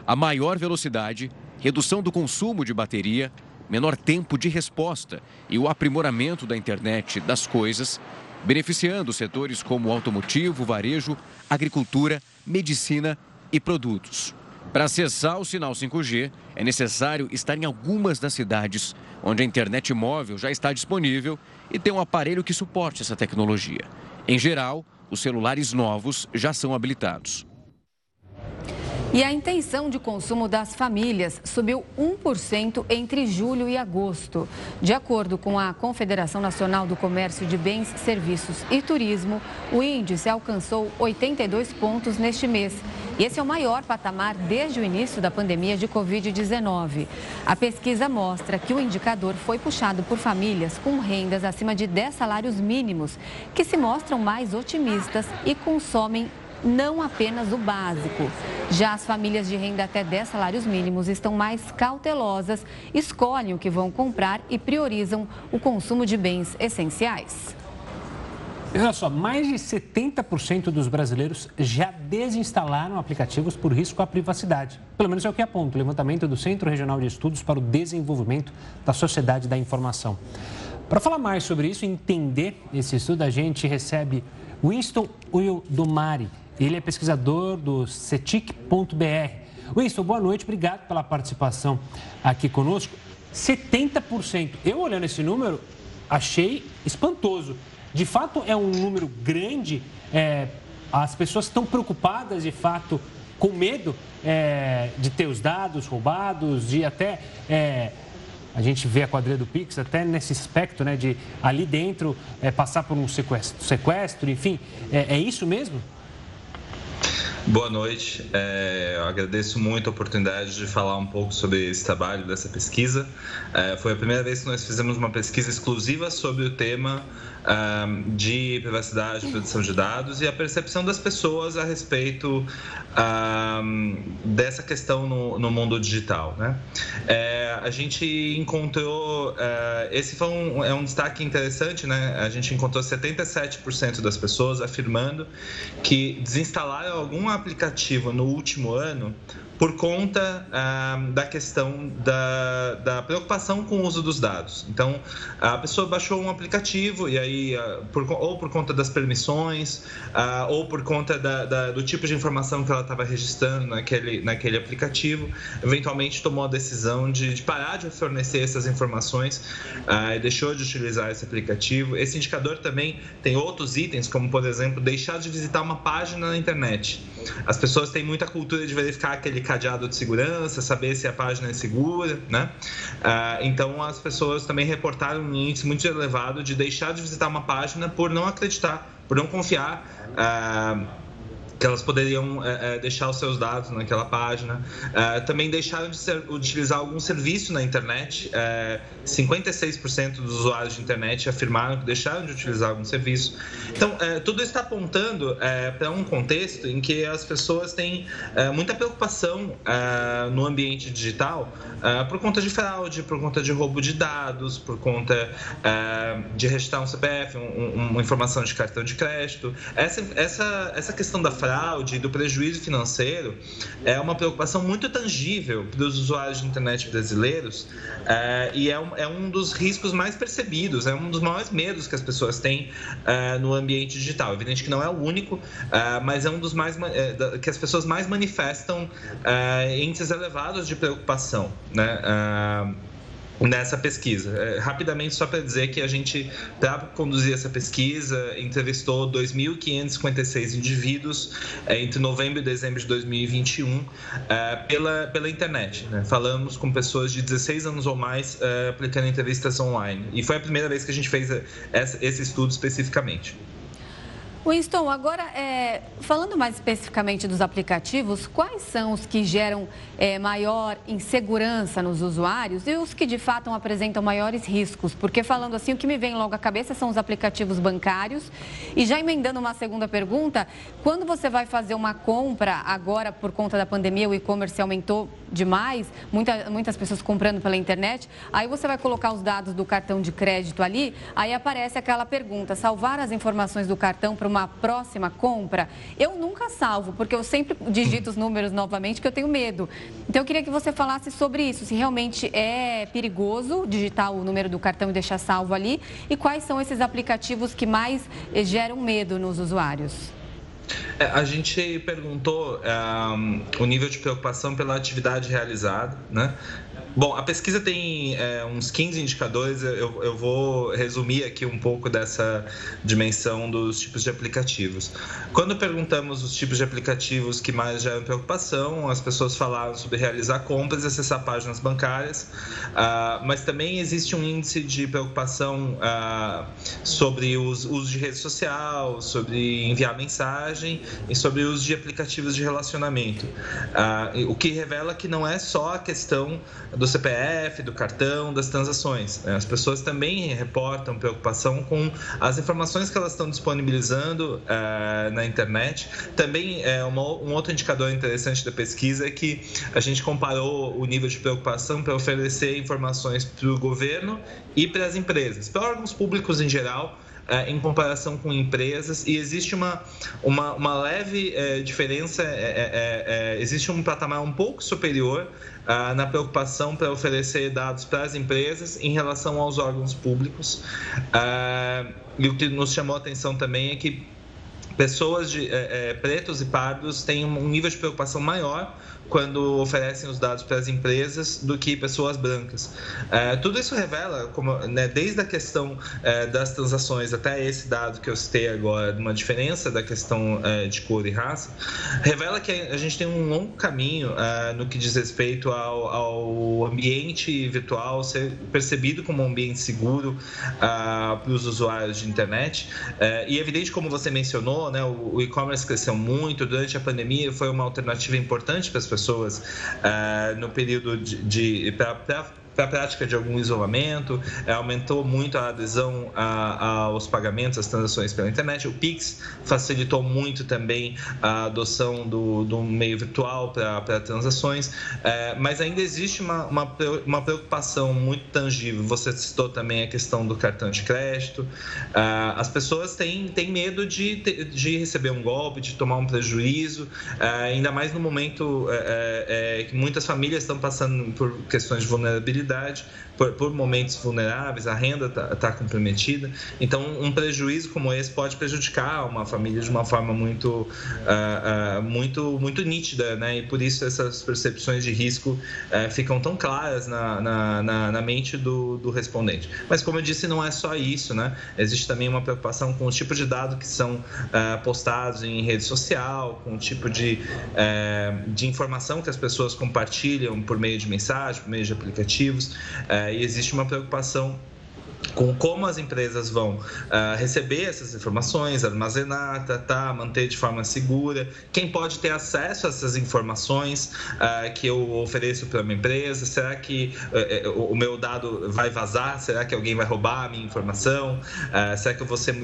a maior velocidade, redução do consumo de bateria, menor tempo de resposta e o aprimoramento da internet das coisas, beneficiando setores como automotivo, varejo, agricultura, medicina e produtos. Para acessar o sinal 5G, é necessário estar em algumas das cidades onde a internet móvel já está disponível e ter um aparelho que suporte essa tecnologia. Em geral, os celulares novos já são habilitados. E a intenção de consumo das famílias subiu 1% entre julho e agosto. De acordo com a Confederação Nacional do Comércio de Bens, Serviços e Turismo, o índice alcançou 82 pontos neste mês. E esse é o maior patamar desde o início da pandemia de Covid-19. A pesquisa mostra que o indicador foi puxado por famílias com rendas acima de 10 salários mínimos, que se mostram mais otimistas e consomem não apenas o básico. Já as famílias de renda até 10 salários mínimos estão mais cautelosas, escolhem o que vão comprar e priorizam o consumo de bens essenciais. Olha só, mais de 70% dos brasileiros já desinstalaram aplicativos por risco à privacidade. Pelo menos é o que aponta o levantamento do Centro Regional de Estudos para o Desenvolvimento da Sociedade da Informação. Para falar mais sobre isso e entender esse estudo, a gente recebe Winston Will Domari, ele é pesquisador do cetic.br. Winston, boa noite, obrigado pela participação aqui conosco. 70%. Eu olhando esse número, achei espantoso. De fato, é um número grande. É, as pessoas estão preocupadas, de fato, com medo é, de ter os dados roubados, de até. É, a gente vê a quadrilha do Pix até nesse aspecto, né, de ali dentro é, passar por um sequestro, sequestro enfim. É, é isso mesmo? Boa noite. É, eu agradeço muito a oportunidade de falar um pouco sobre esse trabalho, dessa pesquisa. É, foi a primeira vez que nós fizemos uma pesquisa exclusiva sobre o tema um, de privacidade, proteção de dados e a percepção das pessoas a respeito um, dessa questão no, no, mundo digital. Né? É, a gente encontrou, uh, esse foi um, é um destaque interessante, né? a gente encontrou 77% das pessoas afirmando que desinstalaram algum aplicativo no último ano por conta ah, da questão da, da, preocupação com o uso dos dados. Então, a pessoa baixou um aplicativo e aí, ah, por, ou por conta das permissões, ah, ou por conta da, da, do tipo de informação que ela estava registrando naquele, naquele aplicativo, eventualmente tomou a decisão de, de parar de fornecer essas informações e deixou de utilizar esse aplicativo. Esse indicador também tem outros itens, como, por exemplo, deixar de visitar uma página na internet. As pessoas têm muita cultura de verificar aquele cadeado de segurança, saber se a página é segura, né? Ah, então as pessoas também reportaram um índice muito elevado de deixar de visitar uma página por não acreditar, por não confiar ah, que elas poderiam é, é, deixar os seus dados naquela página. É, também deixaram de ser, utilizar algum serviço na internet. 56% dos usuários de internet afirmaram que deixaram de utilizar algum serviço. Então, tudo está apontando para um contexto em que as pessoas têm muita preocupação no ambiente digital por conta de fraude, por conta de roubo de dados, por conta de registrar um CPF, um, uma informação de cartão de crédito. Essa, essa, essa questão da fraude fraude do prejuízo financeiro é uma preocupação muito tangível para os usuários de internet brasileiros é, e é um, é um dos riscos mais percebidos, é um dos maiores medos que as pessoas têm é, no ambiente digital. Evidente que não é o único, é, mas é um dos mais que as pessoas mais manifestam índices elevados de preocupação, né? Nessa pesquisa. É, rapidamente, só para dizer que a gente, para conduzir essa pesquisa, entrevistou 2.556 indivíduos é, entre novembro e dezembro de 2021 é, pela, pela internet. Né? Falamos com pessoas de 16 anos ou mais é, aplicando entrevistas online. E foi a primeira vez que a gente fez é, esse estudo especificamente. Winston, agora é, falando mais especificamente dos aplicativos, quais são os que geram é, maior insegurança nos usuários e os que de fato apresentam maiores riscos? Porque falando assim, o que me vem logo à cabeça são os aplicativos bancários. E já emendando uma segunda pergunta, quando você vai fazer uma compra agora por conta da pandemia, o e-commerce aumentou demais, muita, muitas pessoas comprando pela internet, aí você vai colocar os dados do cartão de crédito ali, aí aparece aquela pergunta, salvar as informações do cartão para uma próxima compra, eu nunca salvo, porque eu sempre digito os números novamente, que eu tenho medo. Então, eu queria que você falasse sobre isso, se realmente é perigoso digitar o número do cartão e deixar salvo ali, e quais são esses aplicativos que mais geram medo nos usuários. É, a gente perguntou um, o nível de preocupação pela atividade realizada, né? Bom, a pesquisa tem é, uns 15 indicadores, eu, eu, vou resumir aqui um pouco dessa dimensão dos tipos de aplicativos. Quando perguntamos os tipos de aplicativos que mais geram preocupação, as pessoas falaram sobre realizar compras e acessar páginas bancárias, uh, mas também existe um índice de preocupação uh, sobre o uso de rede social, sobre enviar mensagem e sobre o uso de aplicativos de relacionamento, uh, o que revela que não é só a questão do CPF, do cartão, das transações. Né? As pessoas também reportam preocupação com as informações que elas estão disponibilizando uh, na internet. Também é uma, um outro indicador interessante da pesquisa é que a gente comparou o nível de preocupação para oferecer informações para o governo e para as empresas, para órgãos públicos em geral em comparação com empresas e existe uma, uma, uma leve é, diferença, é, é, é existe um patamar um pouco superior ah, na preocupação para oferecer dados para as empresas em relação aos órgãos públicos. Ah, e o que nos chamou a atenção também é que pessoas de é, é, pretos e pardos têm um nível de preocupação maior quando oferecem os dados para as empresas do que pessoas brancas. É, tudo isso revela, como, né, desde a questão é, das transações até esse dado que eu citei agora, uma diferença da questão é, de cor e raça, revela que a gente tem um longo caminho é, no que diz respeito ao, ao, ambiente virtual ser percebido como um ambiente seguro ah, para os usuários de internet. É, e é evidente, como você mencionou, né, o, o e-commerce cresceu muito durante a pandemia, foi uma alternativa importante para as pessoas pessoas uh, no período de, de para para a prática de algum isolamento, é, aumentou muito a adesão a, aos pagamentos, às transações pela internet. O Pix facilitou muito também a adoção do, do meio virtual para transações, é, mas ainda existe uma, uma, uma, preocupação muito tangível. Você citou também a questão do cartão de crédito. É, as pessoas têm, têm medo de, de receber um golpe, de tomar um prejuízo, é, ainda mais no momento é, é, que muitas famílias estão passando por questões de vulnerabilidade atividade por, por momentos vulneráveis, a renda está tá comprometida. Então, um prejuízo como esse pode prejudicar uma família de uma forma muito, uh, uh, muito, muito nítida, né? E por isso essas percepções de risco uh, ficam tão claras na, na, na, na mente do, do respondente. Mas, como eu disse, não é só isso, né? Existe também uma preocupação com os tipos de dados que são postados em rede social, com o tipo de, de informação que as pessoas compartilham por meio de mensagem, por meio de aplicativos. Existe uma preocupação com como as empresas vão uh, receber essas informações, armazenar, tratar, manter de forma segura, quem pode ter acesso a essas informações uh, que eu ofereço para uma empresa, será que uh, o meu dado vai vazar, será que alguém vai roubar a minha informação, será que eu vou ser,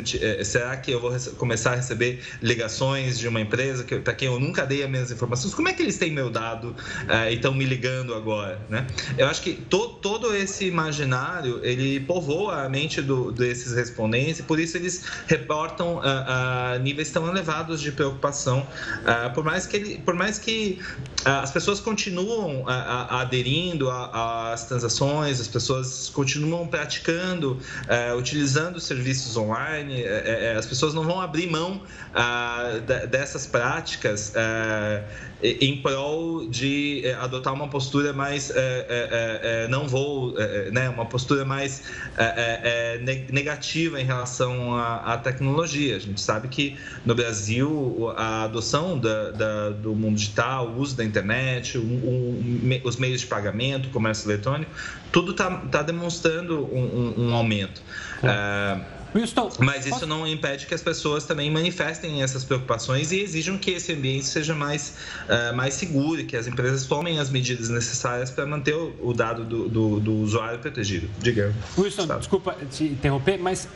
será que eu vou começar a receber ligações de uma empresa para quem eu nunca dei as minhas informações, como é que eles têm meu dado e estão me ligando agora, né? Eu acho que to, todo esse imaginário ele povoa a mente do, desses respondentes e por isso eles reportam uh, uh, níveis tão elevados de preocupação, uh, por mais que ele, por mais que as pessoas continuam aderindo às transações, as pessoas continuam praticando, utilizando serviços online, eh, eh, as pessoas não vão abrir mão dessas práticas em prol de eh, adotar uma postura mais não vou, né, uma postura mais é, negativa em relação à, à, tecnologia. A gente sabe que no Brasil a adoção da, da, do mundo digital, o uso da internet, o, o, os meios de pagamento, o comércio eletrônico, tudo está tá demonstrando um, um, um aumento. É. Winston, Mas isso não impede que as pessoas também manifestem essas preocupações e exijam que esse ambiente seja mais, uh, mais seguro, que as empresas tomem as medidas necessárias para manter o, o dado do, do, do, usuário protegido. Diga. Wilson, desculpa te interromper, mas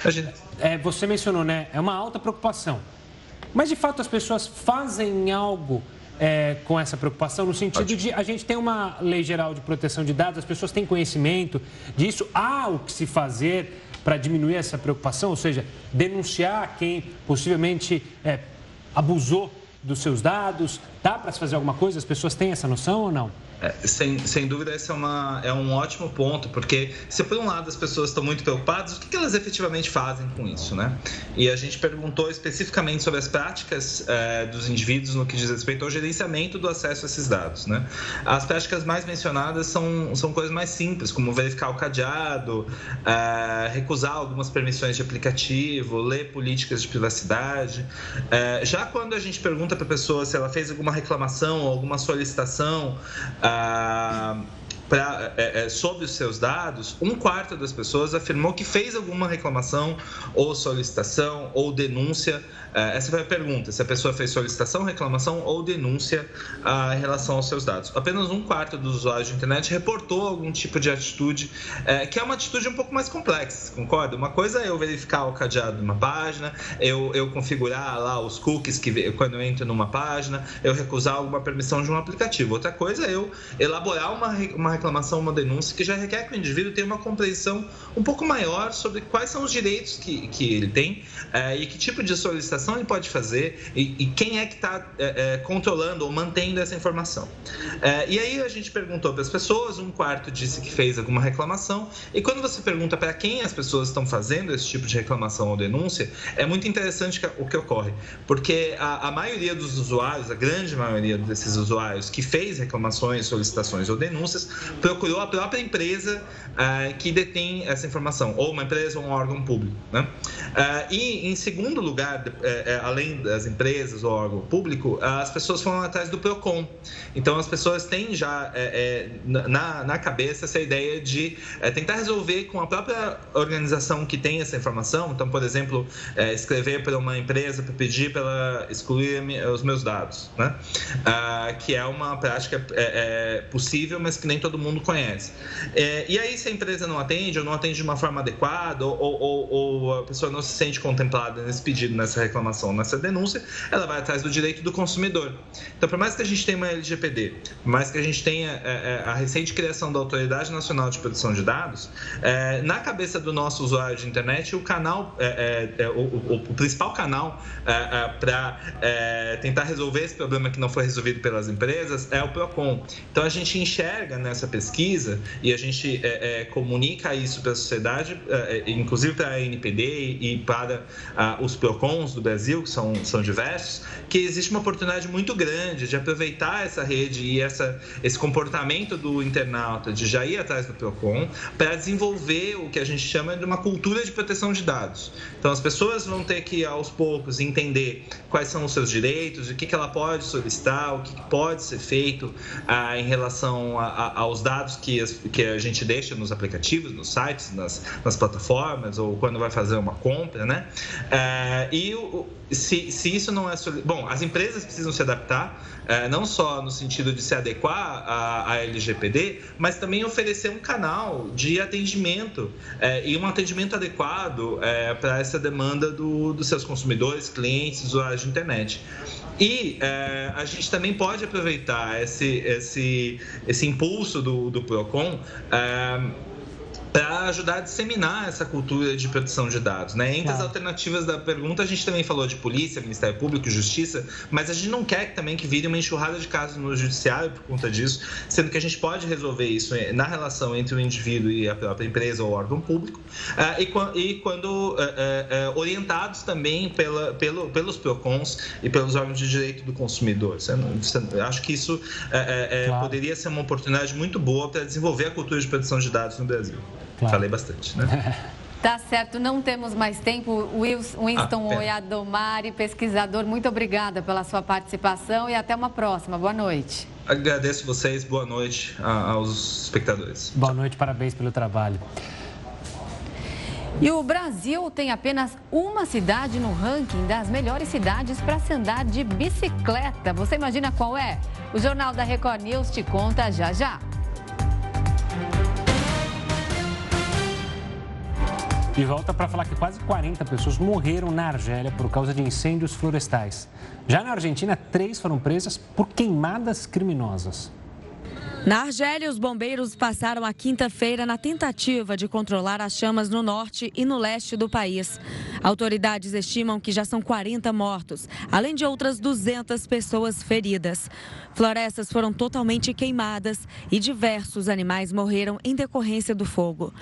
é, você mencionou, né? É uma alta preocupação. Mas de fato as pessoas fazem algo é, com essa preocupação, no sentido Ótimo. de a gente tem uma lei geral de proteção de dados, as pessoas têm conhecimento disso, há o que se fazer para diminuir essa preocupação, ou seja, denunciar quem possivelmente é, abusou dos seus dados? Dá para se fazer alguma coisa? As pessoas têm essa noção ou não? É, sem, sem dúvida, esse é, uma, é um ótimo ponto, porque se por um lado as pessoas estão muito preocupadas, o que, elas efetivamente fazem com isso, né? E a gente perguntou especificamente sobre as práticas é, dos indivíduos no que diz respeito ao gerenciamento do acesso a esses dados, né? As práticas mais mencionadas são, são coisas mais simples, como verificar o cadeado, é, recusar algumas permissões de aplicativo, ler políticas de privacidade. Já quando a gente pergunta para a pessoa se ela fez alguma reclamação ou alguma solicitação, ah, pra, é, é, sobre os seus dados, um quarto das pessoas afirmou que fez alguma reclamação ou solicitação ou denúncia é, essa foi a pergunta: se a pessoa fez solicitação, reclamação ou denúncia ah, em relação aos seus dados. Apenas um quarto dos usuários de internet reportou algum tipo de atitude, é, que é uma atitude um pouco mais complexa, concorda? Uma coisa é eu verificar o cadeado de uma página, eu, eu configurar lá os cookies que quando eu entro numa página, eu recusar alguma permissão de um aplicativo. Outra coisa é eu elaborar uma, uma reclamação, uma denúncia, que já requer que o indivíduo tenha uma compreensão um pouco maior sobre quais são os direitos que, que ele tem é, e que tipo de solicitação ele pode fazer e, e quem é que está é, é, controlando ou mantendo essa informação. E aí a gente perguntou para as pessoas, um quarto disse que fez alguma reclamação, e quando você pergunta para quem as pessoas estão fazendo esse tipo de reclamação ou denúncia, é muito interessante o que ocorre, porque a, a maioria dos usuários, a grande maioria desses usuários que fez reclamações, solicitações ou denúncias, procurou a própria empresa uh, que detém essa informação, ou uma empresa ou um órgão público. Né? Uh, e, em segundo lugar, é, é, além das empresas ou órgão público, as pessoas foram atrás do PROCON. Então, as pessoas têm já é, na, na cabeça essa ideia de tentar resolver com a própria organização que tem essa informação. Então, por exemplo, escrever para uma empresa para pedir para ela excluir os meus dados, né? Ah, que é uma prática possível, mas que nem todo mundo conhece. e aí, se a empresa não atende ou não atende de uma forma adequada ou, ou, ou a pessoa não se sente contemplada nesse pedido, nessa reclamação, nessa denúncia, ela vai atrás do direito do consumidor. Então, por mais que a gente tenha uma LGPD, por mais que a gente tenha é, é, a recente criação da Autoridade Nacional de Proteção de Dados, é, na cabeça do nosso usuário de internet, o canal, é, é, é o, o, o, principal canal para tentar resolver esse problema que não foi resolvido pelas empresas é o PROCON. Então, a gente enxerga nessa pesquisa e a gente comunica isso para a sociedade, inclusive para a NPD e para os PROCONs do Brasil, que são, são diversos, que existe uma oportunidade muito grande de aproveitar essa rede e essa, esse comportamento do internauta de já ir atrás do PROCON para desenvolver o que a gente chama de uma cultura de proteção de dados. Então, as pessoas vão ter que, aos poucos, entender quais são os seus direitos, o que, que ela pode solicitar, o que, que pode ser feito ah, em relação a, a, aos aos dados que, que a gente deixa nos aplicativos, nos sites, nas, nas plataformas ou quando vai fazer uma compra, né? É, e se, se isso não é bom, as empresas precisam se adaptar, é, não só no sentido de se adequar à, à LGPD, mas também oferecer um canal de atendimento é, e um atendimento adequado é, para essa demanda do, dos seus consumidores, clientes, usuários de internet. E é, a gente também pode aproveitar esse, esse, esse impulso do, do PROCON é, para ajudar a disseminar essa cultura de proteção de dados. Né? Entre as alternativas da pergunta, a gente também falou de polícia, Ministério Público, Justiça, mas a gente não quer também que vire uma enxurrada de casos no judiciário por conta disso, sendo que a gente pode resolver isso na relação entre o indivíduo e a própria empresa ou órgão público, uh, e, quando uh, orientados também pela, pelo, pelos PROCONs e pelos órgãos de direito do consumidor. Eu acho que isso claro. poderia ser uma oportunidade muito boa para desenvolver a cultura de proteção de dados no Brasil. Claro. Falei bastante, né? Tá certo, não temos mais tempo. Winston ah, Oyadomari, pesquisador, muito obrigada pela sua participação e até uma próxima. Boa noite. Agradeço vocês, boa noite aos espectadores. Boa noite, parabéns pelo trabalho. E o Brasil tem apenas uma cidade no ranking das melhores cidades para se andar de bicicleta. Você imagina qual é? O Jornal da Record News te conta já já. E volta para falar que quase 40 pessoas morreram na Argélia por causa de incêndios florestais. Já na Argentina, três foram presas por queimadas criminosas. Na Argélia, os bombeiros passaram a quinta-feira na tentativa de controlar as chamas no norte e no leste do país. Autoridades estimam que já são 40 mortos, além de outras 200 pessoas feridas. Florestas foram totalmente queimadas e diversos animais morreram em decorrência do fogo.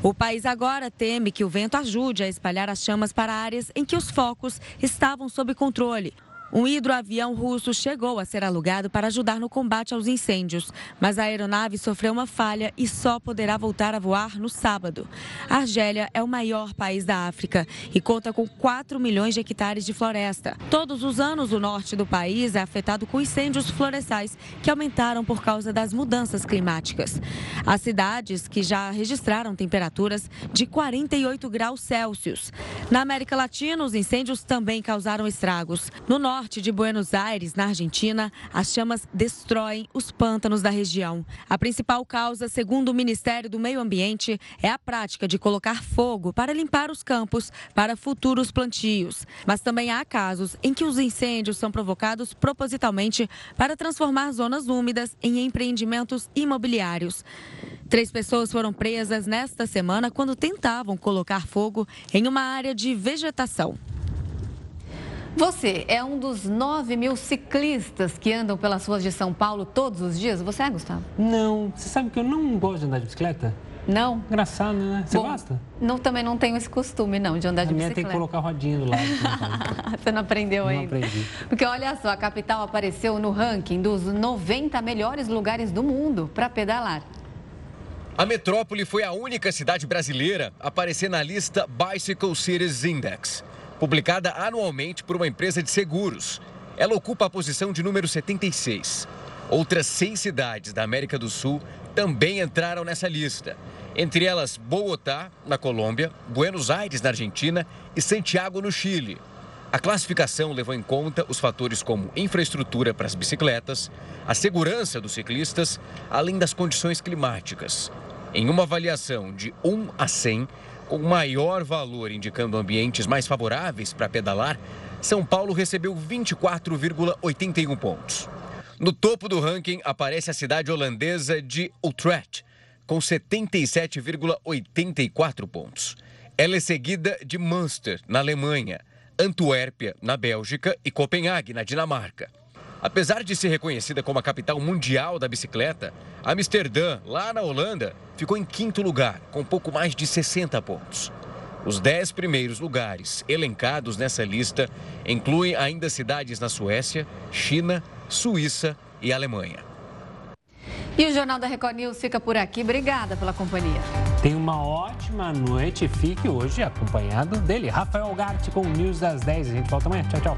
O país agora teme que o vento ajude a espalhar as chamas para áreas em que os focos estavam sob controle. Um hidroavião russo chegou a ser alugado para ajudar no combate aos incêndios, mas a aeronave sofreu uma falha e só poderá voltar a voar no sábado. A Argélia é o maior país da África e conta com 4 milhões de hectares de floresta. Todos os anos, o norte do país é afetado com incêndios florestais que aumentaram por causa das mudanças climáticas. Há cidades que já registraram temperaturas de 48 graus Celsius. Na América Latina, os incêndios também causaram estragos. No norte, norte de Buenos Aires, na Argentina, as chamas destroem os pântanos da região. A principal causa, segundo o Ministério do Meio Ambiente, é a prática de colocar fogo para limpar os campos para futuros plantios. Mas também há casos em que os incêndios são provocados propositalmente para transformar zonas úmidas em empreendimentos imobiliários. Três pessoas foram presas nesta semana quando tentavam colocar fogo em uma área de vegetação. Você é um dos 9 mil ciclistas que andam pelas ruas de São Paulo todos os dias? Você é, Gustavo? Não. Você sabe que eu não gosto de andar de bicicleta? Não? Engraçado, né? Você Bom, gosta? Não, também não tenho esse costume, não, de andar a de minha bicicleta. tem que colocar rodinha do lado. Você não aprendeu não ainda? Não aprendi. Porque olha só, a capital apareceu no ranking dos 90 melhores lugares do mundo para pedalar. A metrópole foi a única cidade brasileira a aparecer na lista Bicycle Cities Index publicada anualmente por uma empresa de seguros. Ela ocupa a posição de número 76. Outras seis cidades da América do Sul também entraram nessa lista. Entre elas, Bogotá, na Colômbia, Buenos Aires, na Argentina e Santiago, no Chile. A classificação levou em conta os fatores como infraestrutura para as bicicletas, a segurança dos ciclistas, além das condições climáticas. Em uma avaliação de 1 a 100, com maior valor indicando ambientes mais favoráveis para pedalar, São Paulo recebeu 24,81 pontos. No topo do ranking aparece a cidade holandesa de Utrecht, com 77,84 pontos. Ela é seguida de Münster, na Alemanha, Antuérpia, na Bélgica e Copenhague, na Dinamarca. Apesar de ser reconhecida como a capital mundial da bicicleta, Amsterdã, lá na Holanda, ficou em quinto lugar, com pouco mais de 60 pontos. Os dez primeiros lugares elencados nessa lista incluem ainda cidades na Suécia, China, Suíça e Alemanha. E o Jornal da Record News fica por aqui. Obrigada pela companhia. Tenha uma ótima noite. Fique hoje acompanhado dele, Rafael Garte, com o News das 10. A gente volta amanhã. Tchau, tchau.